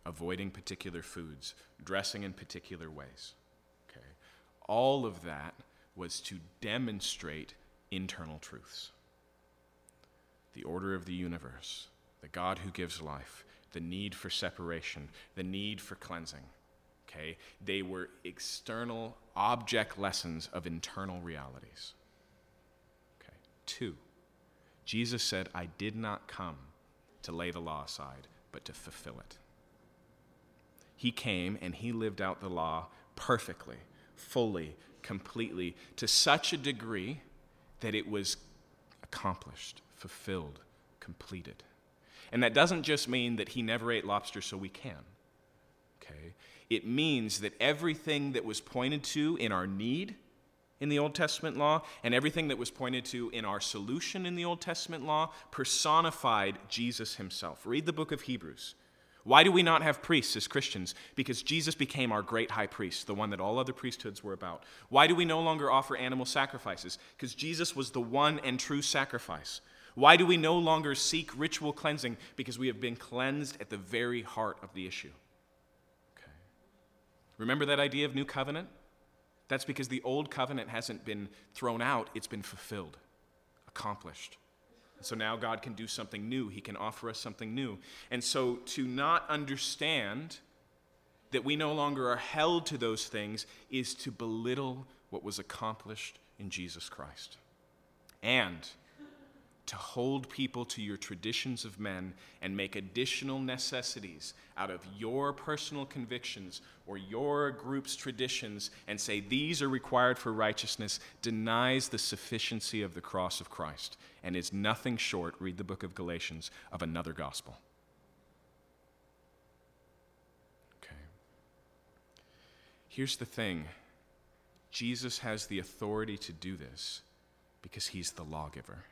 A: avoiding particular foods, dressing in particular ways. Okay, all of that was to demonstrate internal truths. The order of the universe, the God who gives life, the need for separation, the need for cleansing. Okay? They were external object lessons of internal realities. Okay. Two, Jesus said, I did not come to lay the law aside, but to fulfill it. He came and he lived out the law perfectly, fully, completely, to such a degree that it was accomplished, fulfilled, completed. And that doesn't just mean that he never ate lobster so we can. Okay? It means that everything that was pointed to in our need in the Old Testament law and everything that was pointed to in our solution in the Old Testament law personified Jesus himself. Read the book of Hebrews. Why do we not have priests as Christians? Because Jesus became our great high priest, the one that all other priesthoods were about. Why do we no longer offer animal sacrifices? Because Jesus was the one and true sacrifice. Why do we no longer seek ritual cleansing? Because we have been cleansed at the very heart of the issue. Okay. Remember that idea of new covenant? That's because the old covenant hasn't been thrown out, it's been fulfilled, accomplished. So now God can do something new. He can offer us something new. And so to not understand that we no longer are held to those things is to belittle what was accomplished in Jesus Christ. And to hold people to your traditions of men and make additional necessities out of your personal convictions or your group's traditions and say these are required for righteousness denies the sufficiency of the cross of Christ and is nothing short, read the book of Galatians, of another gospel. Okay. Here's the thing Jesus has the authority to do this because he's the lawgiver.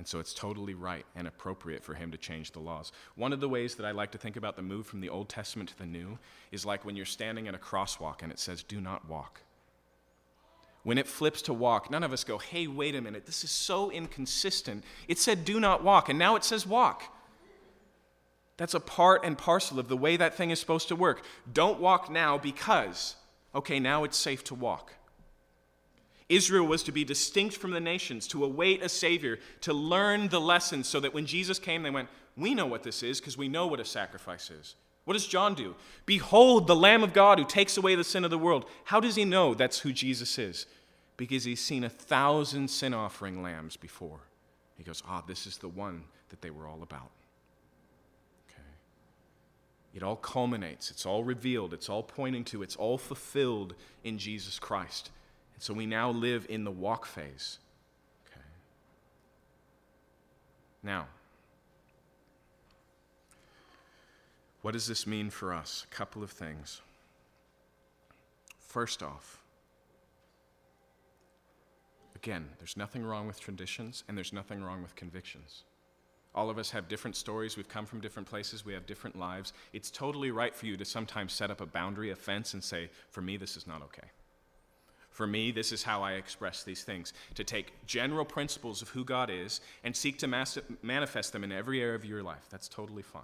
A: And so it's totally right and appropriate for him to change the laws. One of the ways that I like to think about the move from the Old Testament to the New is like when you're standing at a crosswalk and it says, do not walk. When it flips to walk, none of us go, hey, wait a minute, this is so inconsistent. It said, do not walk, and now it says, walk. That's a part and parcel of the way that thing is supposed to work. Don't walk now because, okay, now it's safe to walk. Israel was to be distinct from the nations, to await a Savior, to learn the lessons so that when Jesus came, they went, We know what this is because we know what a sacrifice is. What does John do? Behold, the Lamb of God who takes away the sin of the world. How does he know that's who Jesus is? Because he's seen a thousand sin offering lambs before. He goes, Ah, this is the one that they were all about. Okay. It all culminates, it's all revealed, it's all pointing to, it's all fulfilled in Jesus Christ. So we now live in the walk phase. Okay. Now, what does this mean for us? A couple of things. First off, again, there's nothing wrong with traditions and there's nothing wrong with convictions. All of us have different stories. We've come from different places. We have different lives. It's totally right for you to sometimes set up a boundary, a fence, and say, for me, this is not okay. For me, this is how I express these things to take general principles of who God is and seek to mas- manifest them in every area of your life. That's totally fine.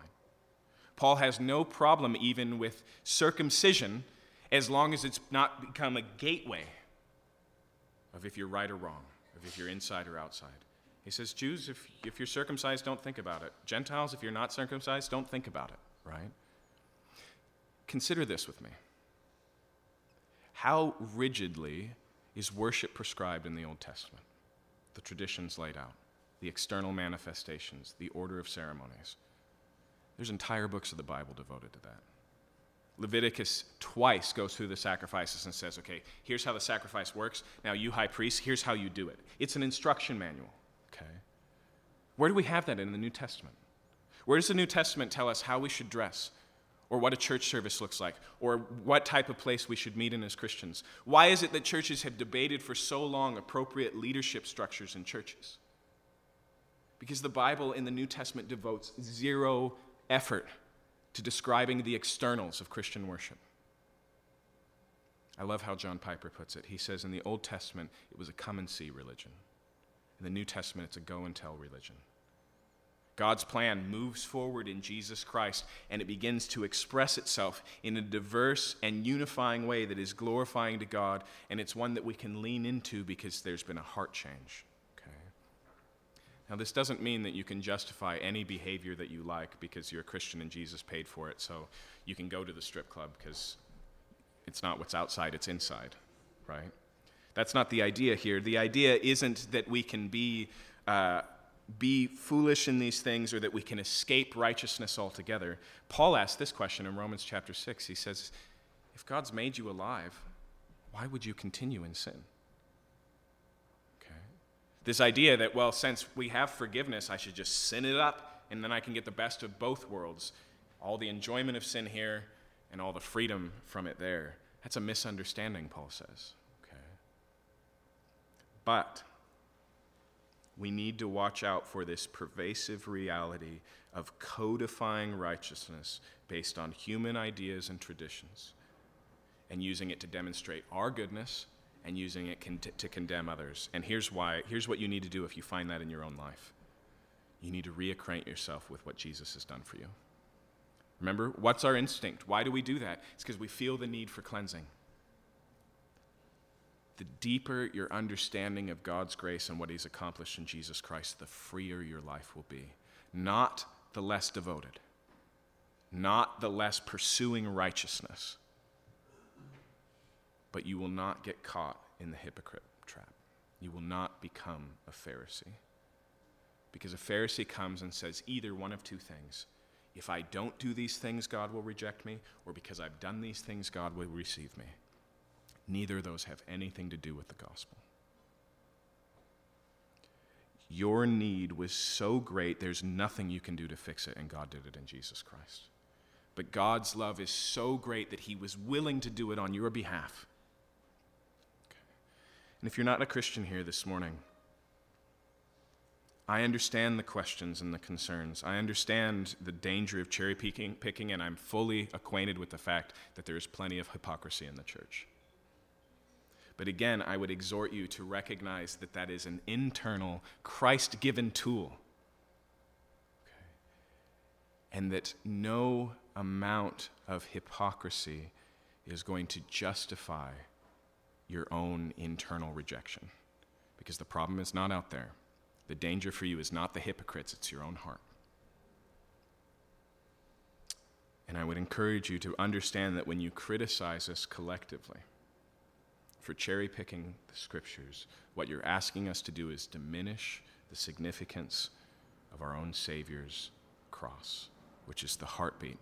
A: Paul has no problem even with circumcision as long as it's not become a gateway of if you're right or wrong, of if you're inside or outside. He says, Jews, if, if you're circumcised, don't think about it. Gentiles, if you're not circumcised, don't think about it, right? Consider this with me. How rigidly is worship prescribed in the Old Testament? The traditions laid out, the external manifestations, the order of ceremonies. There's entire books of the Bible devoted to that. Leviticus twice goes through the sacrifices and says, okay, here's how the sacrifice works. Now, you high priest, here's how you do it. It's an instruction manual, okay? Where do we have that in the New Testament? Where does the New Testament tell us how we should dress, or what a church service looks like, or what type of place we should meet in as Christians. Why is it that churches have debated for so long appropriate leadership structures in churches? Because the Bible in the New Testament devotes zero effort to describing the externals of Christian worship. I love how John Piper puts it. He says in the Old Testament, it was a come and see religion. In the New Testament, it's a go and tell religion. God's plan moves forward in Jesus Christ and it begins to express itself in a diverse and unifying way that is glorifying to God, and it's one that we can lean into because there's been a heart change. Okay? Now, this doesn't mean that you can justify any behavior that you like because you're a Christian and Jesus paid for it, so you can go to the strip club because it's not what's outside, it's inside, right? That's not the idea here. The idea isn't that we can be. Uh, be foolish in these things or that we can escape righteousness altogether. Paul asks this question in Romans chapter 6. He says, If God's made you alive, why would you continue in sin? Okay. This idea that, well, since we have forgiveness, I should just sin it up and then I can get the best of both worlds all the enjoyment of sin here and all the freedom from it there. That's a misunderstanding, Paul says. Okay. But we need to watch out for this pervasive reality of codifying righteousness based on human ideas and traditions and using it to demonstrate our goodness and using it con- to condemn others. And here's why here's what you need to do if you find that in your own life. You need to reacquaint yourself with what Jesus has done for you. Remember, what's our instinct? Why do we do that? It's because we feel the need for cleansing the deeper your understanding of God's grace and what He's accomplished in Jesus Christ, the freer your life will be. Not the less devoted, not the less pursuing righteousness, but you will not get caught in the hypocrite trap. You will not become a Pharisee. Because a Pharisee comes and says either one of two things. If I don't do these things, God will reject me, or because I've done these things, God will receive me. Neither of those have anything to do with the gospel. Your need was so great, there's nothing you can do to fix it, and God did it in Jesus Christ. But God's love is so great that He was willing to do it on your behalf. Okay. And if you're not a Christian here this morning, I understand the questions and the concerns. I understand the danger of cherry picking, picking, and I'm fully acquainted with the fact that there is plenty of hypocrisy in the church. But again, I would exhort you to recognize that that is an internal, Christ given tool. Okay. And that no amount of hypocrisy is going to justify your own internal rejection. Because the problem is not out there. The danger for you is not the hypocrites, it's your own heart. And I would encourage you to understand that when you criticize us collectively, for cherry picking the scriptures, what you're asking us to do is diminish the significance of our own Savior's cross, which is the heartbeat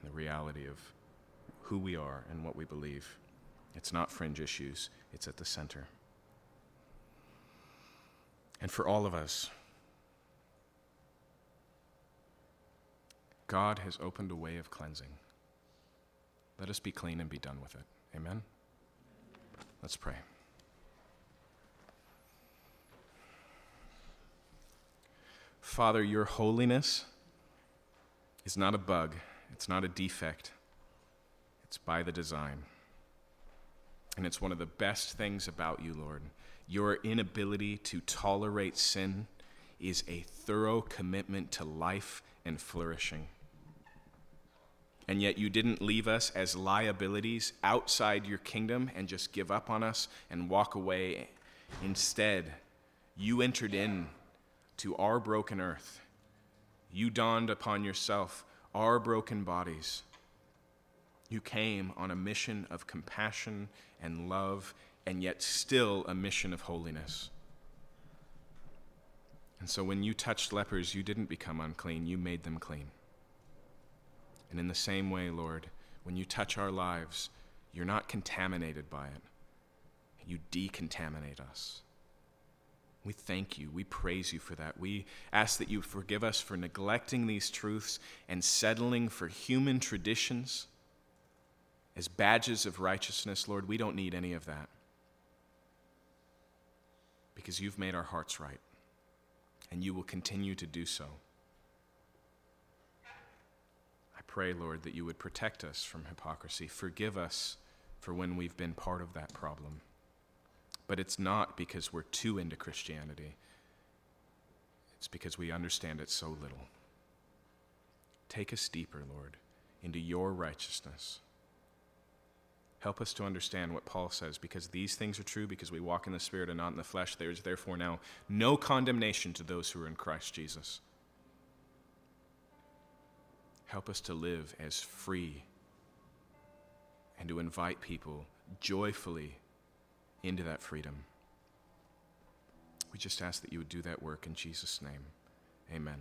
A: and the reality of who we are and what we believe. It's not fringe issues, it's at the center. And for all of us, God has opened a way of cleansing. Let us be clean and be done with it. Amen. Let's pray. Father, your holiness is not a bug, it's not a defect, it's by the design. And it's one of the best things about you, Lord. Your inability to tolerate sin is a thorough commitment to life and flourishing and yet you didn't leave us as liabilities outside your kingdom and just give up on us and walk away. Instead, you entered in to our broken earth. You dawned upon yourself our broken bodies. You came on a mission of compassion and love, and yet still a mission of holiness. And so when you touched lepers, you didn't become unclean, you made them clean. And in the same way, Lord, when you touch our lives, you're not contaminated by it. You decontaminate us. We thank you. We praise you for that. We ask that you forgive us for neglecting these truths and settling for human traditions as badges of righteousness. Lord, we don't need any of that because you've made our hearts right, and you will continue to do so pray, Lord, that you would protect us from hypocrisy. Forgive us for when we've been part of that problem. But it's not because we're too into Christianity, it's because we understand it so little. Take us deeper, Lord, into your righteousness. Help us to understand what Paul says, because these things are true, because we walk in the Spirit and not in the flesh. There is therefore now no condemnation to those who are in Christ Jesus. Help us to live as free and to invite people joyfully into that freedom. We just ask that you would do that work in Jesus' name. Amen.